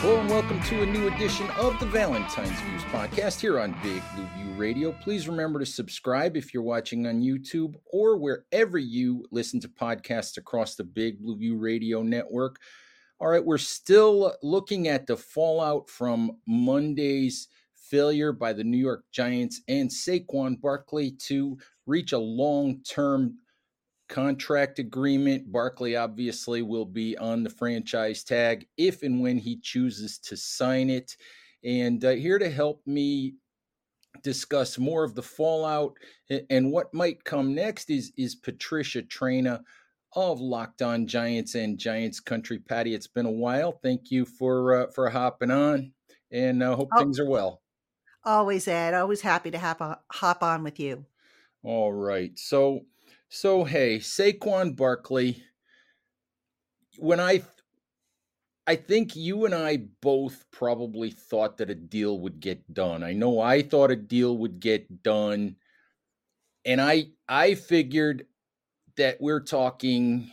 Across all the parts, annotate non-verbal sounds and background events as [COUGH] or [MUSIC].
Hello and welcome to a new edition of the Valentine's Views podcast here on Big Blue View Radio. Please remember to subscribe if you're watching on YouTube or wherever you listen to podcasts across the Big Blue View Radio network. All right, we're still looking at the fallout from Monday's failure by the New York Giants and Saquon Barkley to reach a long-term contract agreement. Barkley obviously will be on the franchise tag if and when he chooses to sign it. And uh, here to help me discuss more of the fallout and what might come next is is Patricia Traina of Locked On Giants and Giants Country. Patty, it's been a while. Thank you for uh, for hopping on, and uh, hope oh, things are well. Always, Ed. Always happy to hop on, hop on with you. All right, so so hey, Saquon Barkley. When I, I think you and I both probably thought that a deal would get done. I know I thought a deal would get done, and I I figured that we're talking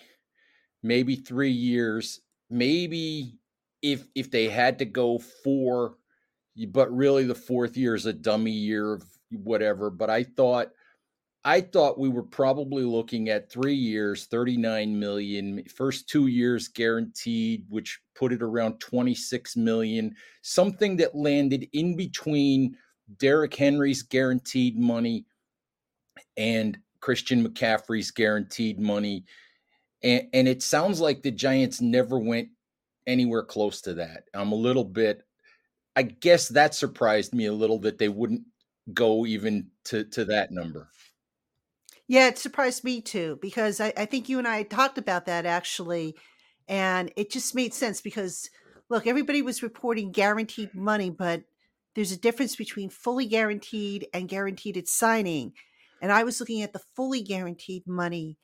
maybe three years, maybe if if they had to go four, but really the fourth year is a dummy year of whatever. But I thought I thought we were probably looking at three years, 39 million, first two years guaranteed, which put it around 26 million, something that landed in between Derrick Henry's guaranteed money and Christian McCaffrey's guaranteed money. And, and it sounds like the Giants never went anywhere close to that. I'm a little bit, I guess that surprised me a little that they wouldn't go even to, to that number. Yeah, it surprised me too because I, I think you and I talked about that actually, and it just made sense because look, everybody was reporting guaranteed money, but there's a difference between fully guaranteed and guaranteed at signing. And I was looking at the fully guaranteed money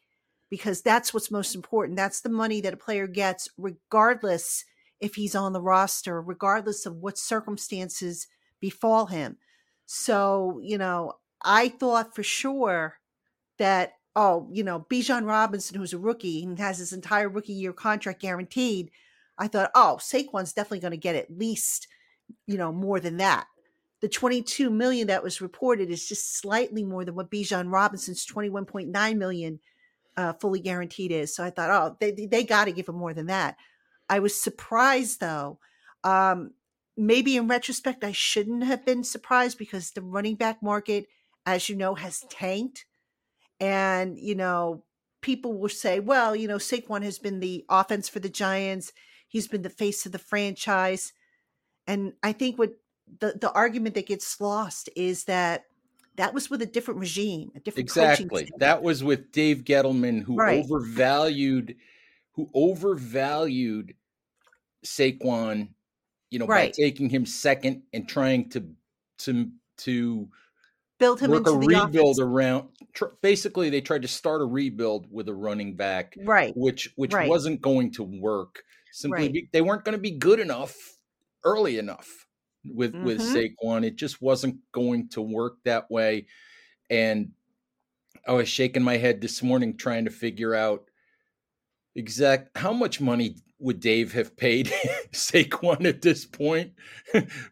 because that's what's most important. That's the money that a player gets regardless if he's on the roster, regardless of what circumstances befall him. So, you know, I thought for sure that oh, you know, Bijan Robinson, who's a rookie and has his entire rookie year contract guaranteed, I thought, oh, Saquon's definitely going to get at least, you know, more than that. The 22 million that was reported is just slightly more than what Bijan Robinson's 21.9 million uh, fully guaranteed is. So I thought, oh, they they got to give him more than that. I was surprised though. Um, maybe in retrospect, I shouldn't have been surprised because the running back market, as you know, has tanked and, you know, people will say, well, you know, Saquon has been the offense for the Giants. He's been the face of the franchise. And I think what the, the argument that gets lost is that that was with a different regime, a different exactly. That was with Dave Gettleman, who right. overvalued, who overvalued Saquon, you know, right. by taking him second and trying to to to build him into a the rebuild offense. around. Tr- basically, they tried to start a rebuild with a running back, right? Which which right. wasn't going to work. Simply, Right. be, they weren't going to be good enough early enough with with Mhm. Saquon. It just wasn't going to work that way. And I was shaking my head this morning trying to figure out exact how much money would Dave have paid [LAUGHS] Saquon at this point.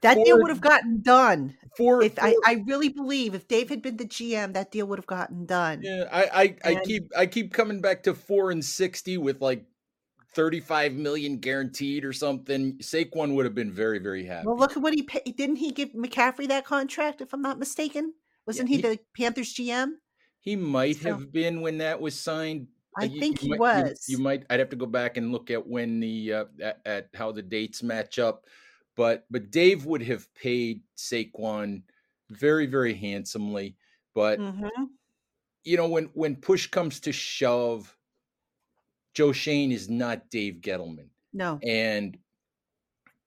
That deal would have gotten done. For If I, for- I really believe if Dave had been the GM, that deal would have gotten done. Yeah, I I, I keep I keep coming back to four and sixty with like 35 million guaranteed or something, Saquon would have been very, very happy. Well, look at what he paid. Didn't he give McCaffrey that contract, if I'm not mistaken? Wasn't Yeah, he, he- the Panthers GM? He might So- have been when that was signed. I Uh, you- think you he might- you- was. You, might. I'd have to go back and look at when the uh, at, at how the dates match up, but but Dave would have paid Saquon very very handsomely. But hmm you know when when push comes to shove, Joe Schoen is not Dave Gettleman, No. and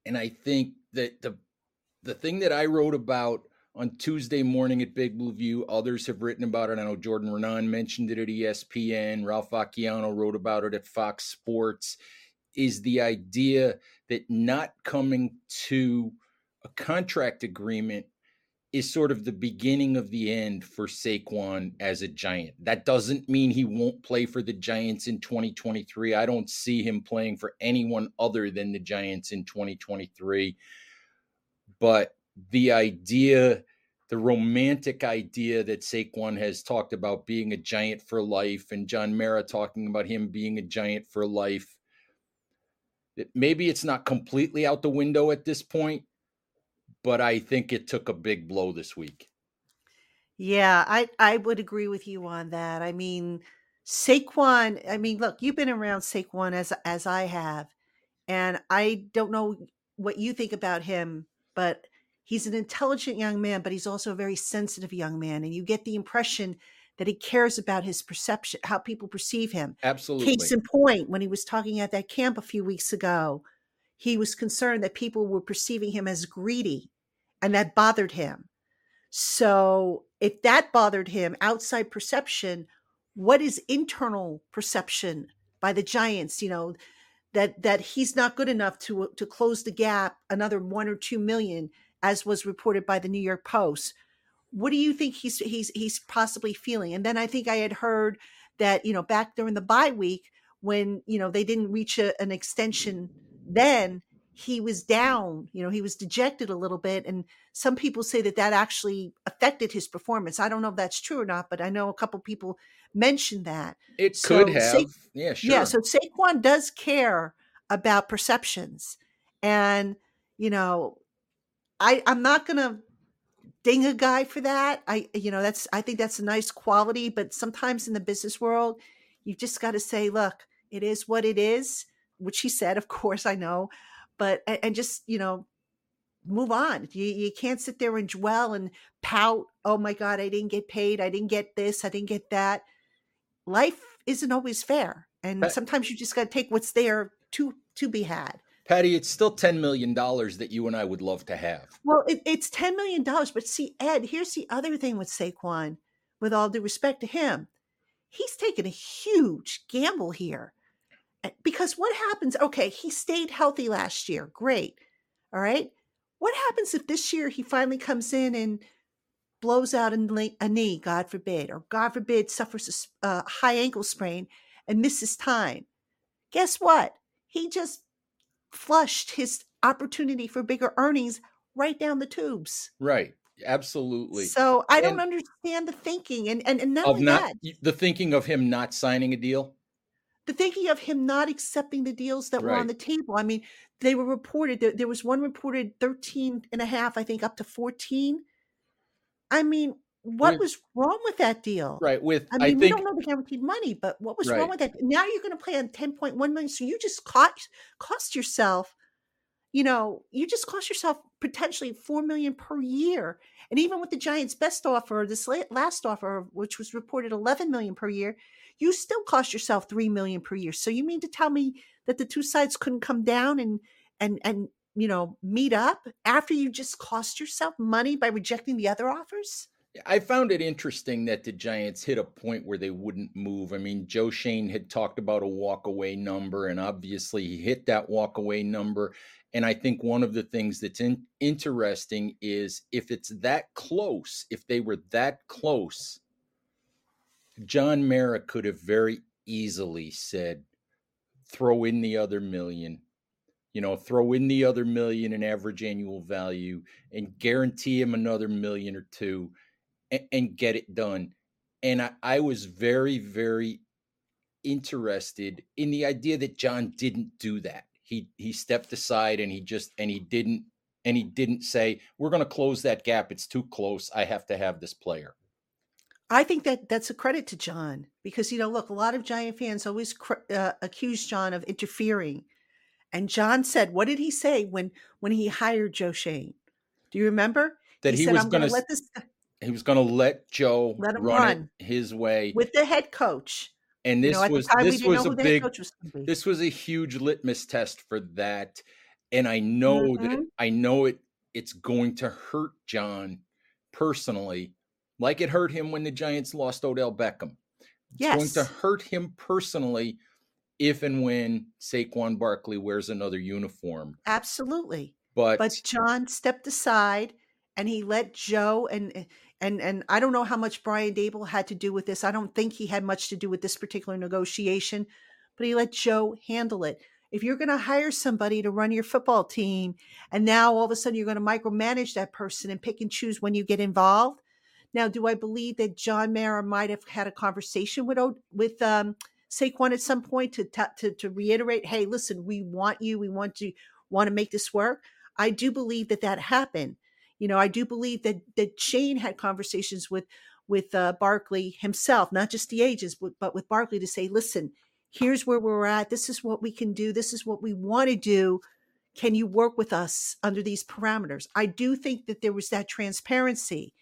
and I think that the the thing that I wrote about on Tuesday morning at Big Blue View, others have written about it. I know Jordan Raanan mentioned it at ESPN. Ralph Vacchiano wrote about it at Fox Sports. Is the idea that not coming to a contract agreement is sort of the beginning of the end for Saquon as a Giant. That doesn't mean he won't play for the Giants in 2023. I don't see him playing for anyone other than the Giants in 2023. But the idea, the romantic idea that Saquon has talked about being a Giant for life, and John Mara talking about him being a Giant for life, maybe it's not completely out the window at this point, but I think it took a big blow this week. Yeah, I I would agree with you on that. I mean, Saquon, I mean, look, you've been around Saquon as as I have, and I don't know what you think about him, but he's an intelligent young man, but he's also a very sensitive young man, and you get the impression that he cares about his perception, how people perceive him. Absolutely. Case in point, when he was talking at that camp a few weeks ago, he was concerned that people were perceiving him as greedy, and that bothered him. So, if that bothered him, outside perception, what is internal perception by the Giants? You know, that that he's not good enough to to close the gap another one or two million, as was reported by the New York Post. What do you think he's he's he's possibly feeling? And then I think I had heard that you know back during the bye week when you know they didn't reach a, an extension, then he was down. You know, he was dejected a little bit, and some people say that that actually affected his performance. I don't know if that's true or not, but I know a couple people mentioned that. it so could have. Sa- yeah, sure. Yeah, so Saquon does care about perceptions. And, you know, I I'm not gonna ding a guy for that. I you know, that's I think that's a nice quality, but sometimes in the business world, you just gotta say, look, it is what it is, which he said, of [LAUGHS] course, I know, but and just, you know, move on. You you can't sit there and dwell and pout, oh my God, I didn't get paid, I didn't get this, I didn't get that life isn't always fair and But- sometimes you just got to take what's there to to be had Patty, it's still $10 million that you and I would love to have. well it, it's 10 million dollars but see ed here's the other thing with Saquon with all due respect to him he's taken a huge gamble here Eh, because what happens okay he stayed healthy last year great all right what happens if this year he finally comes in and blows out a knee, God forbid, or God forbid suffers a high ankle sprain and misses time. Guess what? He just flushed his opportunity for bigger earnings right down the tubes. Right. Absolutely. So I don't And- understand the thinking, and and, and not of not that, the thinking of him not signing a deal. the thinking of him not accepting the deals that were on the table. I mean, they were reported there, there was one reported 13 and a half, I think up to 14. I mean, what With- was wrong with that deal? Right. With I I, mean, we think don't know the guaranteed money, but what was Right. wrong with that? Now you're going to play on 10.1 million. So you just cost cost yourself, you know, you just cost yourself potentially 4 million per year. And even with the Giants' best offer, this last offer, which was reported 11 million per year, you still cost yourself 3 million per year. So you mean to tell me that the two sides couldn't come down and and and you know meet up after you just cost yourself money by rejecting the other offers? I found it interesting that the Giants hit a point where they wouldn't move. I mean, Joe Schoen had talked about a walkaway number, and obviously he hit that walkaway number. And I think one of the things that's in, interesting is if it's that close, if they were that close, John Mara could have very easily said, throw in the other million, you know, throw in the other million in average annual value and guarantee him another million or two and, and get it done. And I, I was very, very interested in the idea that John didn't do that. He he stepped aside and he just and he didn't and he didn't say we're going to close that gap. It's too close. I have to have this player. I think that that's a credit to John because you know, look, a lot of Giant fans always uh, accuse John of interfering, and John said, "What did he say when when he hired Joe Schoen? Do you remember that he, he said, was going to let this he was going to let Joe let run, run his way with the head coach. And this you know, was this was a big was this was a huge litmus test for that. And I know mm-hmm. that I know it it's going to hurt John personally, like it hurt him when the Giants lost Odell Beckham. It's yes. going to hurt him personally if and when Saquon Barkley wears another uniform. Absolutely. But but John stepped aside and he let Joe and and and I don't know how much Brian Daboll had to do with this. I don't think he had much to do with this particular negotiation, but he let Joe handle it. If you're going to hire somebody to run your football team, and now all of a sudden you're going to micromanage that person and pick and choose when you get involved. Now, do I believe that John Mara might have had a conversation with with um, Saquon at some point to, to to reiterate, "Hey, listen, we want you. We want to want to make this work." I do believe that that happened. You know, I do believe that that Schoen had conversations with with uh, Barkley himself, not just the agents, but, but with Barkley to say, listen, here's where we're at. This is what we can do. This is what we want to do. Can you work with us under these parameters? I do think that there was that transparency.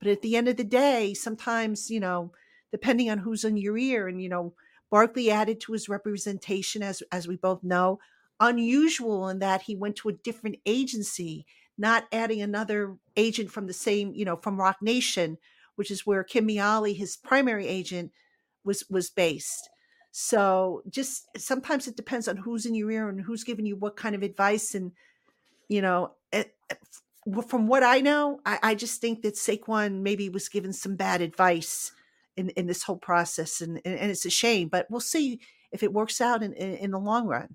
But at the end of the day, sometimes, you know, depending on who's in your ear, and, you know, Barkley added to his representation, as, as we both know, unusual in that he went to a different agency not adding another agent from the same, you know, from Roc Nation, which is where Kim Miale, his primary agent, was was based. So just sometimes it depends on who's in your ear and who's giving you what kind of advice. And you know, eh, eh, it, from what I know, I, I, just think that Saquon maybe was given some bad advice in, in this whole process, and, and, and it's a shame. But we'll see if it works out in, in, in the long run.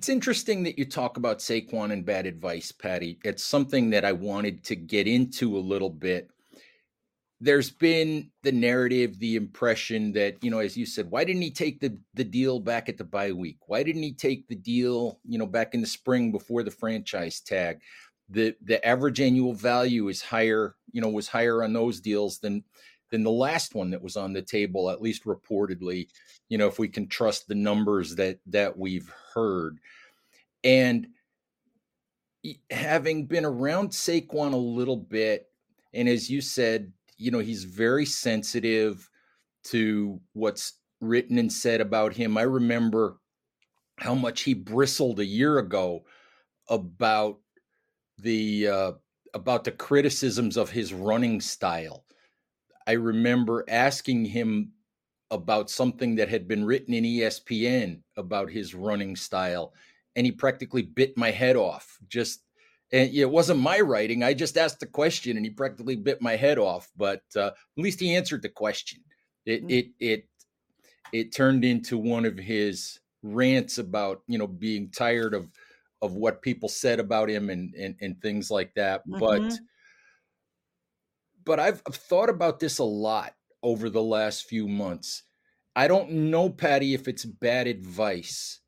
It's interesting that you talk about Saquon and bad advice, Patty. It's something that I wanted to get into a little bit. There's been the narrative, the impression that, you know, as you said, why didn't he take the, the deal back at the bye week? Why didn't he take the deal, you know, back in the spring before the franchise tag? The the average annual value is higher, you know, was higher on those deals than than the last one that was on the table, at least reportedly, you know, if we can trust the numbers that that we've heard. And having been around Saquon a little bit, and as you said, you know, he's very sensitive to what's written and said about him. I remember how much he bristled a year ago about the uh, about the criticisms of his running style I remember asking him about something that had been written in ESPN about his running style, and he practically bit my head off. Just and it wasn't my writing. I just asked the question, and he practically bit my head off. But uh, at least he answered the question. It mm-hmm. it it it turned into one of his rants about you know being tired of of what people said about him and and, and things like that. Mm-hmm. But but I've, I've thought about this a lot over the last few months. I don't know, Patty, if it's bad advice,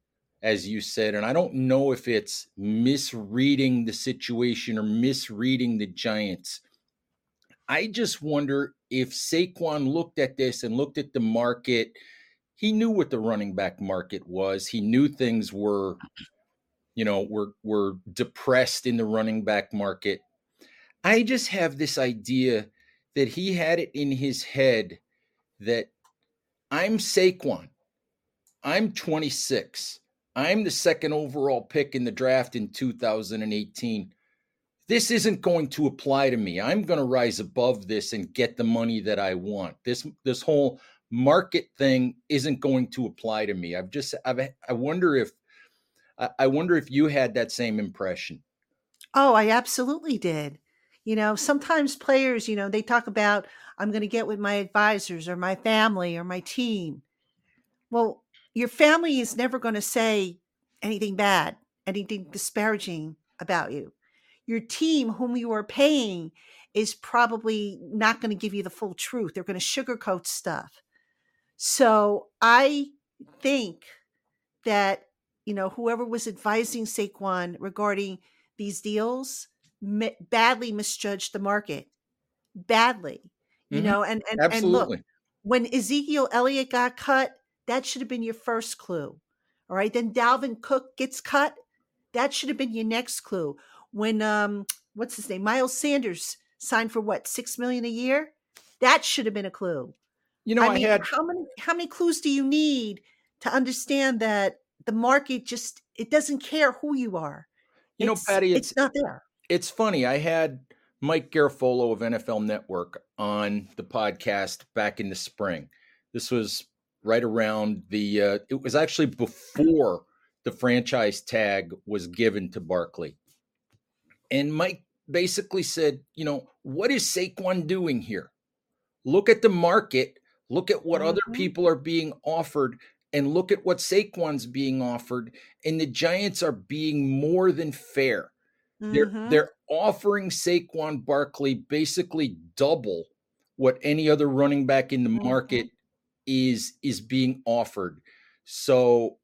as you said, and I don't know if it's misreading the situation or misreading the Giants. I just wonder if Saquon looked at this and looked at the market. He knew what the running back market was. He knew things were, you know, were were depressed in the running back market. I just have this idea that he had it in his head that I'm Saquon. I'm 26. I'm the second overall pick in the draft in 2018. This isn't going to apply to me. I'm going to rise above this and get the money that I want. This this whole market thing isn't going to apply to me. I've just I've, I wonder if I wonder if you had that same impression. Oh, I absolutely did. You know, sometimes players, you know, they talk about, I'm going to get with my advisors or my family or my team. Well, your family is never going to say anything bad, anything disparaging about you. Your team, whom you are paying, is probably not going to give you the full truth. They're going to sugarcoat stuff. So I think that, you know, whoever was advising Saquon regarding these deals, mi- badly misjudged the market badly you mm-hmm. know and and, Absolutely. and look when ezekiel elliott got cut that should have been your first clue all right? Then dalvin cook gets cut that should have been your next clue. When um what's his name miles sanders signed for what six million a year? That should have been a clue. You know i, I mean, had how many how many clues do you need to understand that the market just it doesn't care who you are. You it's, know patty it's, it's not there it's funny. I had Mike Garafolo of NFL Network on the podcast back in the spring. This was right around the. Uh, it was actually before the franchise tag was given to Barkley, and Mike basically said, "You know, what is Saquon doing here? Look at the market. Look at what mm-hmm. other people are being offered." And look at what Saquon's being offered, and the Giants are being more than fair mm-hmm. they're offering Saquon Barkley basically double what any other running back in the mm-hmm. market is is being offered. So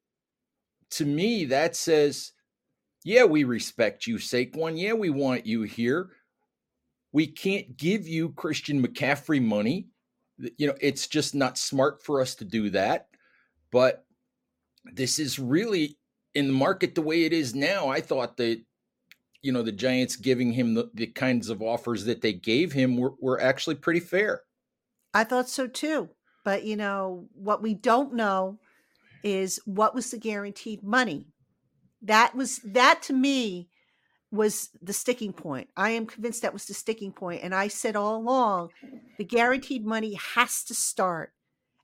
to me that says yeah, we respect you Saquon. Yeah, we want you here. We can't give you Christian McCaffrey money. You know, it's just not smart for us to do that. But this is really in the market the way it is now. I thought that you know the Giants giving him the, the kinds of offers that they gave him were, were actually pretty fair. I thought so too. But you know what we don't know is what was the guaranteed money. That was that to me was the sticking point. I am convinced that was the sticking point. And I said all along, the guaranteed money has to start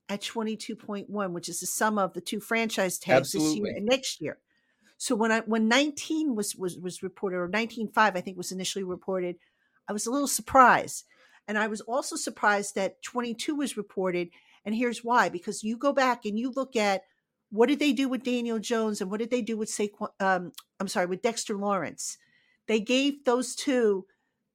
at 22.1, which is the sum of the two franchise tags Absolutely. this year and next year. So when I when 19 was was was reported or 19.5 I think was initially reported, I was a little surprised. And I was also surprised that 22 was reported. And here's why: because you go back and you look at what did they do with Daniel Jones and what did they do with Saquon? Um, I'm sorry, with Dexter Lawrence. They gave those two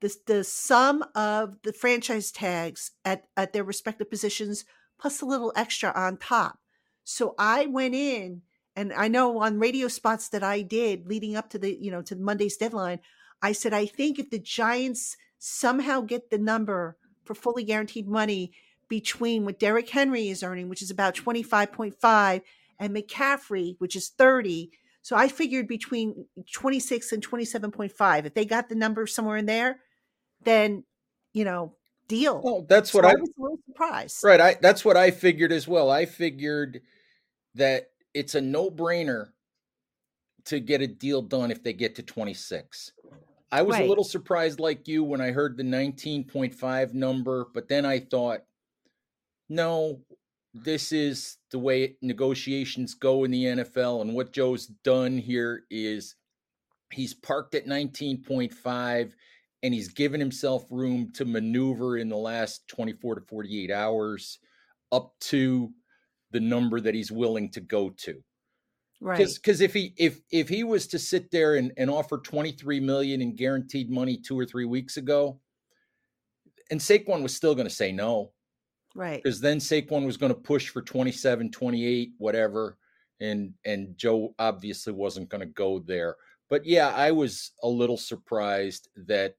the the sum of the franchise tags at at their respective positions plus a little extra on top. So I went in and I know on radio spots that I did leading up to the, you know, to Monday's deadline, I said, I think if the Giants somehow get the number for fully guaranteed money between what Derrick Henry is earning, which is about 25.5, and McCaffrey, which is 30. So I figured between 26 and 27.5. If they got the number somewhere in there, then, you know, deal. Well, that's what so I, I was a little surprised. Right. I that's what I figured as well. I figured that it's a no-brainer to get a deal done if they get to 26. I was right. a little surprised like you when I heard the 19.5 number, but then I thought, no, this is the way negotiations go in the NFL. And what Joe's done here is he's parked at 19.5 and he's given himself room to maneuver in the last 24 to 48 hours up to the number that he's willing to go to. Right. Because if he if if he was to sit there and, and offer 23 million in guaranteed money two or three weeks ago, and Saquon was still going to say no. Right. Because then Saquon was going to push for 27, 28, whatever. And and Joe obviously wasn't going to go there. But yeah, I was a little surprised that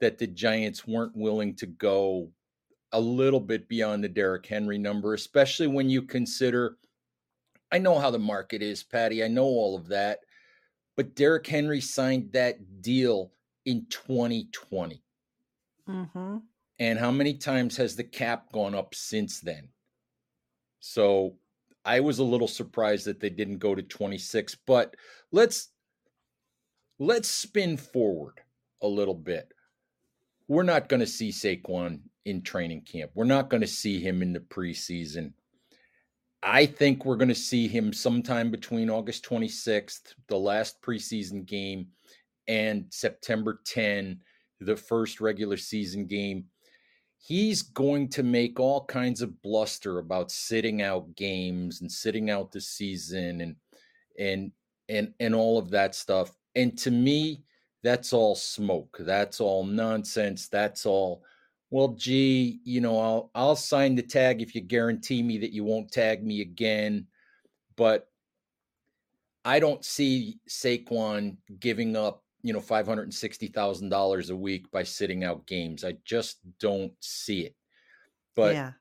that the Giants weren't willing to go a little bit beyond the Derrick Henry number, especially when you consider I know how the market is, Patty. I know all of that. But Derrick Henry signed that deal in 2020. Mm-hmm. And how many times has the cap gone up since then? So I was a little surprised that they didn't go to 26, but let's let's spin forward a little bit. We're not going to see Saquon in training camp. We're not going to see him in the preseason. I think we're going to see him sometime between August 26th, the last preseason game, and September 10, the first regular season game. He's going to make all kinds of bluster about sitting out games and sitting out the season and and and and all of that stuff. And to me, that's all smoke. That's all nonsense. That's all well, gee, you know, I'll I'll sign the tag if you guarantee me that you won't tag me again. But I don't see Saquon giving up, you know, five hundred and sixty thousand dollars a week by sitting out games. I just don't see it. But yeah.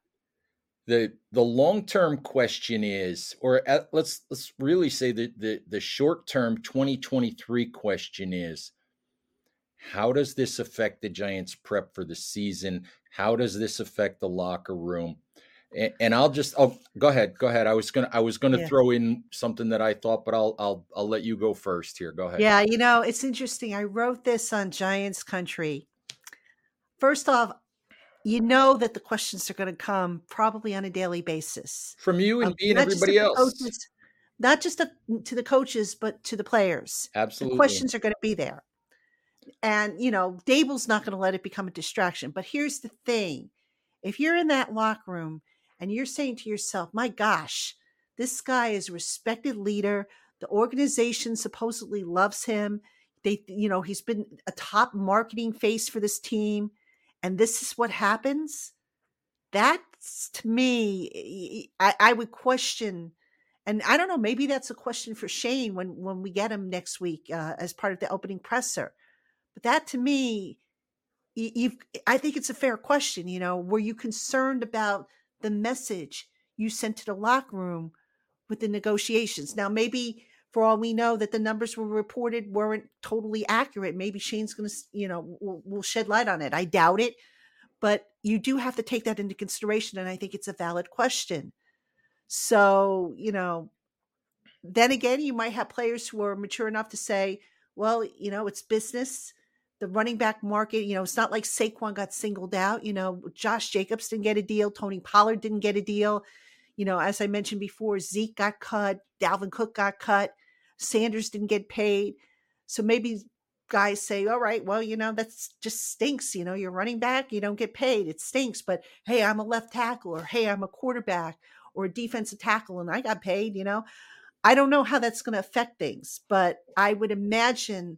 the the long term question is, or at, let's let's really say that the the short term twenty twenty three question is how does this affect the Giants' prep for the season? How does this affect the locker room? And, and I'll just oh go ahead, go ahead. I was gonna I was gonna Yeah. throw in something that I thought, but I'll I'll I'll let you go first here. Go ahead. Yeah, you know, it's interesting. I wrote this on Giants Country. First off, you know that the questions are going to come probably on a daily basis. From you and Um, me and everybody else. coaches- not just to, to the coaches, but to the players. Absolutely. The questions are going to be there. And, you know, Daboll's not going to let it become a distraction. But here's the thing if you're in that locker room and you're saying to yourself, my gosh, this guy is a respected leader. The organization supposedly loves him. They, you know, he's been a top marketing face for this team. And this is what happens. That's to me, I, I would question and I don't know, maybe that's a question for Schoen when when we get him next week uh, as part of the opening presser. That to me, you've I think it's a fair question. You know, were you concerned about the message you sent to the locker room with the negotiations? Now, maybe for all we know, that the numbers were reported weren't totally accurate. Maybe Schoen's going to, you know, will, will shed light on it. I doubt it, but you do have to take that into consideration, and I think it's a valid question. So, you know, then again, you might have players who are mature enough to say, well, you know, it's business. The running back market, you know, it's not like Saquon got singled out. You know, Josh Jacobs didn't get a deal. Tony Pollard didn't get a deal. You know, as I mentioned before, Zeke got cut. Dalvin Cook got cut. Sanders didn't get paid. So maybe guys say, all right, well, you know, that's just stinks. You know, you're running back, you don't get paid. It stinks. But hey, I'm a left tackle, or hey, I'm a quarterback or a defensive tackle and I got paid, you know. I don't know how that's going to affect things, but I would imagine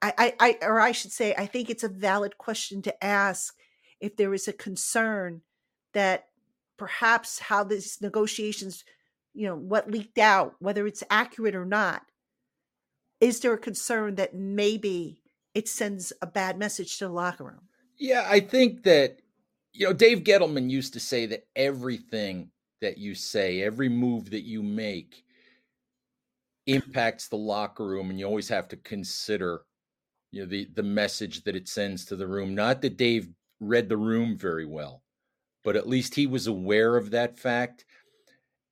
I, I, or I should say I think it's a valid question to ask if there is a concern that perhaps how these negotiations, you know, what leaked out, whether it's accurate or not, is there a concern that maybe it sends a bad message to the locker room? Yeah, I think that you know Dave Gettleman used to say that everything that you say, every move that you make impacts the locker room and you always have to consider you know the the message that it sends to the room. Not that Dave read the room very well, but at least he was aware of that fact.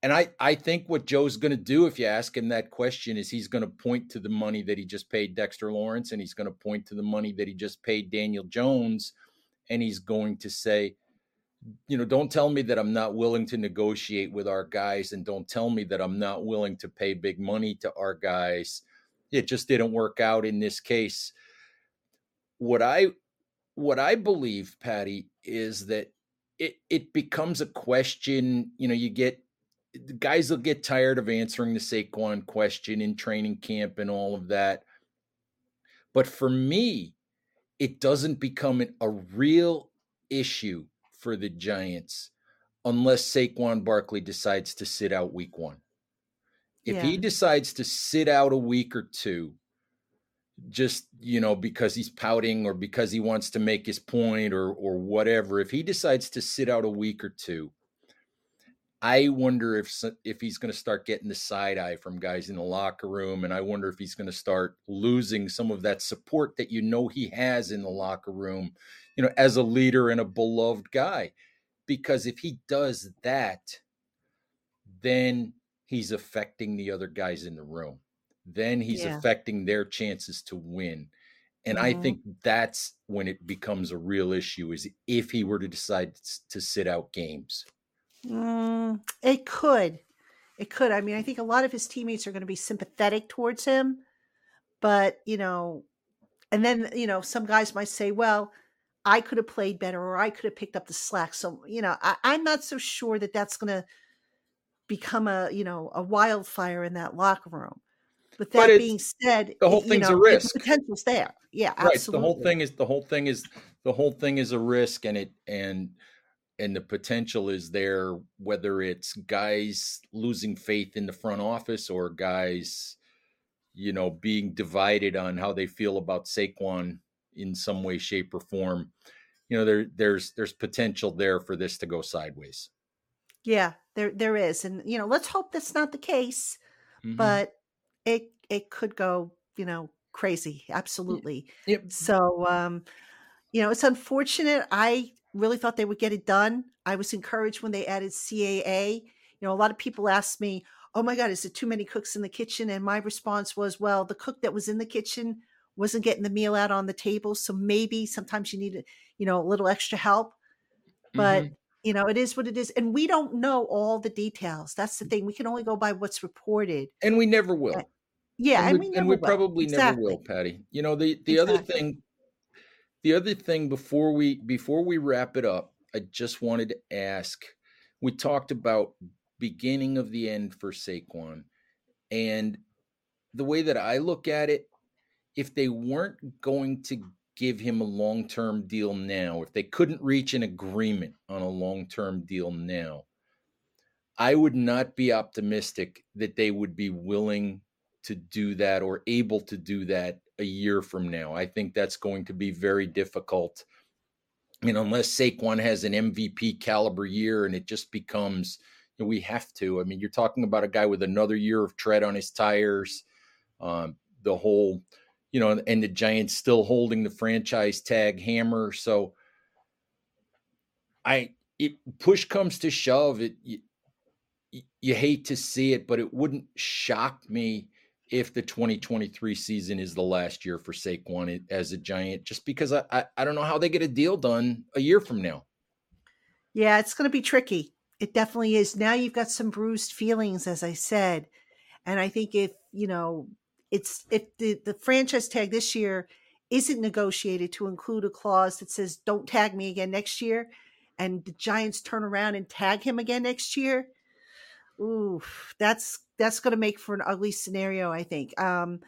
And I, I think what Joe's going to do, if you ask him that question, is he's going to point to the money that he just paid Dexter Lawrence and he's going to point to the money that he just paid Daniel Jones. And he's going to say, you know, don't tell me that I'm not willing to negotiate with our guys and don't tell me that I'm not willing to pay big money to our guys. It just didn't work out in this case. What I what I believe, Patty, is that it it becomes a question, you know, you get guys will get tired of answering the Saquon question in training camp and all of that. But for me, it doesn't become a real issue for the Giants unless Saquon Barkley decides to sit out week one. If yeah. he decides to sit out a week or two, just you know because he's pouting or because he wants to make his point or or whatever if he decides to sit out a week or two I wonder if if he's going to start getting the side eye from guys in the locker room, and I wonder if he's going to start losing some of that support that you know he has in the locker room, you know, as a leader and a beloved guy. Because if he does that, then he's affecting the other guys in the room. Then he's yeah. affecting their chances to win. And mm-hmm. I think that's when it becomes a real issue is if he were to decide to sit out games. Mm, it could. It could. I mean, I think a lot of his teammates are going to be sympathetic towards him, but, you know, and then, you know, some guys might say, well, I could have played better or I could have picked up the slack. So, you know, I, I'm not so sure that that's going to become a, you know, a wildfire in that locker room. But that but being said, the whole thing's you know, a risk. The potential's there. Yeah, right. The whole thing is the whole thing is the whole thing is a risk, and it and and the potential is there whether it's guys losing faith in the front office or guys you know being divided on how they feel about Saquon in some way shape or form you know there there's there's potential there for this to go sideways yeah there there is and you know let's hope that's not the case mm-hmm. but it it could go you know crazy absolutely yep. so um you know it's unfortunate i really thought they would get it done. I was encouraged when they added CAA. You know, a lot of people asked me, "Oh my God, is it too many cooks in the kitchen?" And my response was, "Well, the cook that was in the kitchen wasn't getting the meal out on the table, so maybe sometimes you need, you know, a little extra help." But mm-hmm. you know, it is what it is, and we don't know all the details. That's the thing; we can only go by what's reported, and we never will. Yeah, and, we, and we, probably exactly. never will, Patty. You know, the the exactly. other thing the other thing before we before we wrap it up, I just wanted to ask. We talked about beginning of the end for Saquon, and the way that I look at it, if they weren't going to give him a long term deal now, if they couldn't reach an agreement on a long term deal now, I would not be optimistic that they would be willing to do that or able to do that a year from now. I think that's going to be very difficult. I mean, unless Saquon has an MVP caliber year and it just becomes, you know, we have to. I mean, you're talking about a guy with another year of tread on his tires. Um, the whole, you know, and the Giants still holding the franchise tag hammer. So I, it push comes to shove, it you, you hate to see it, but it wouldn't shock me if the 2023 season is the last year for Saquon as a Giant, just because I, I, I don't know how they get a deal done a year from now. Yeah, it's going to be tricky. It definitely is. Now you've got some bruised feelings, as I said, and I think if you know it's if the the franchise tag this year isn't negotiated to include a clause that says don't tag me again next year, and the Giants turn around and tag him again next year, ooh, that's that's going to make for an ugly scenario, I think. Um,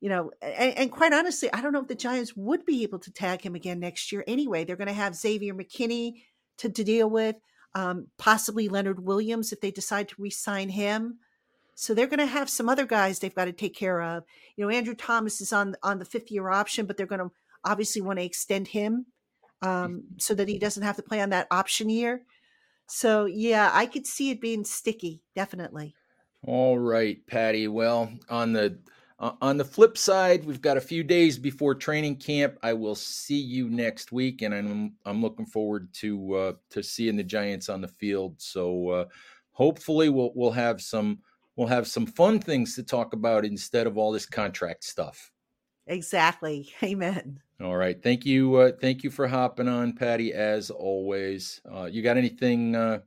you know, and, and, quite honestly, I don't know if the Giants would be able to tag him again next year anyway. They're going to have Xavier McKinney to, to deal with, um, possibly Leonard Williams if they decide to re sign him. So they're going to have some other guys they've got to take care of. You know, Andrew Thomas is on on the fifth year option, but they're going to obviously want to extend him um, so that he doesn't have to play on that option year. So yeah, I could see it being sticky, definitely. All right, Patty. Well, on the uh, on the flip side, we've got a few days before training camp. I will see you next week, and I'm I'm looking forward to uh, to seeing the Giants on the field. So uh, hopefully, we'll we'll have some we'll have some fun things to talk about instead of all this contract stuff. Exactly. [LAUGHS] Amen. All right. Thank you. Uh, thank you for hopping on, Patty. As always, uh, you got anything uh,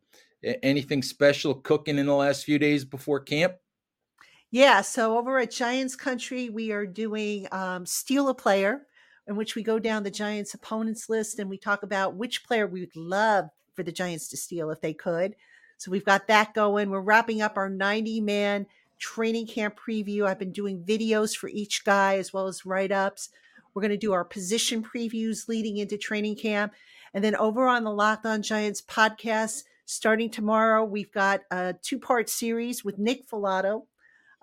anything special cooking in the last few days before camp? Yeah. So over at Giants Country, we are doing um, Steal a Player, in which we go down the Giants opponents list and we talk about which player we would love for the Giants to steal if they could. So we've got that going. We're wrapping up our 90 man training camp preview. I've been doing videos for each guy as well as write ups. We're going to do our position previews leading into training camp. And then over on the Locked On Giants podcast, starting tomorrow, we've got a two part series with Nick Falato,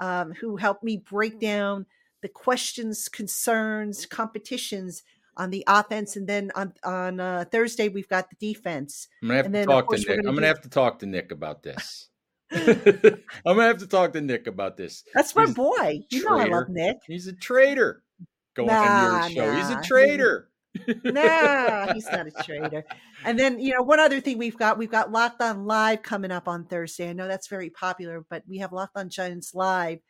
um, who helped me break down the questions, concerns, competitions on the offense, and then on on uh, Thursday we've got the defense. I'm gonna have and to then, talk to Nick. we're I'm gonna gonna do- have to talk to Nick about this. [LAUGHS] [LAUGHS] I'm gonna have to talk to Nick about this. That's my He's boy. You know I love. Nick. He's a traitor. Going Nah, on your show. He's a traitor. Nah, he's not a traitor. And then, you know, one other thing we've got, we've got Locked On Live coming up on Thursday. I know that's very popular, but we have Locked On Giants Live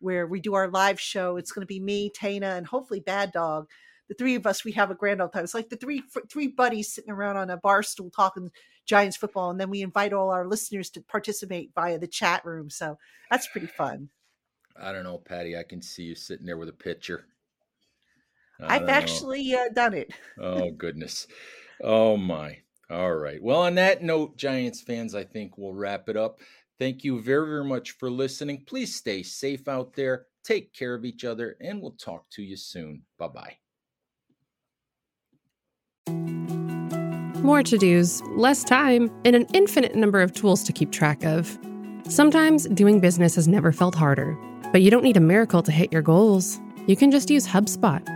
where we do our live show. It's going to be me, Tana, and hopefully Bad Dog. The three of us, we have a grand old time. It's like the three three buddies sitting around on a bar stool talking Giants football, and then we invite all our listeners to participate via the chat room. So that's pretty fun. I don't know, Patty. I can see you sitting there with a picture. I I've actually uh, done it. Oh [LAUGHS] goodness. Oh my. All right. Well, on that note, Giants fans, I think we'll wrap it up. Thank you very, very much for listening. Please stay safe out there. Take care of each other, and we'll talk to you soon. Bye bye. More to dos, less time, and an infinite number of tools to keep track of. Sometimes doing business has never felt harder, but you don't need a miracle to hit your goals. You can just use HubSpot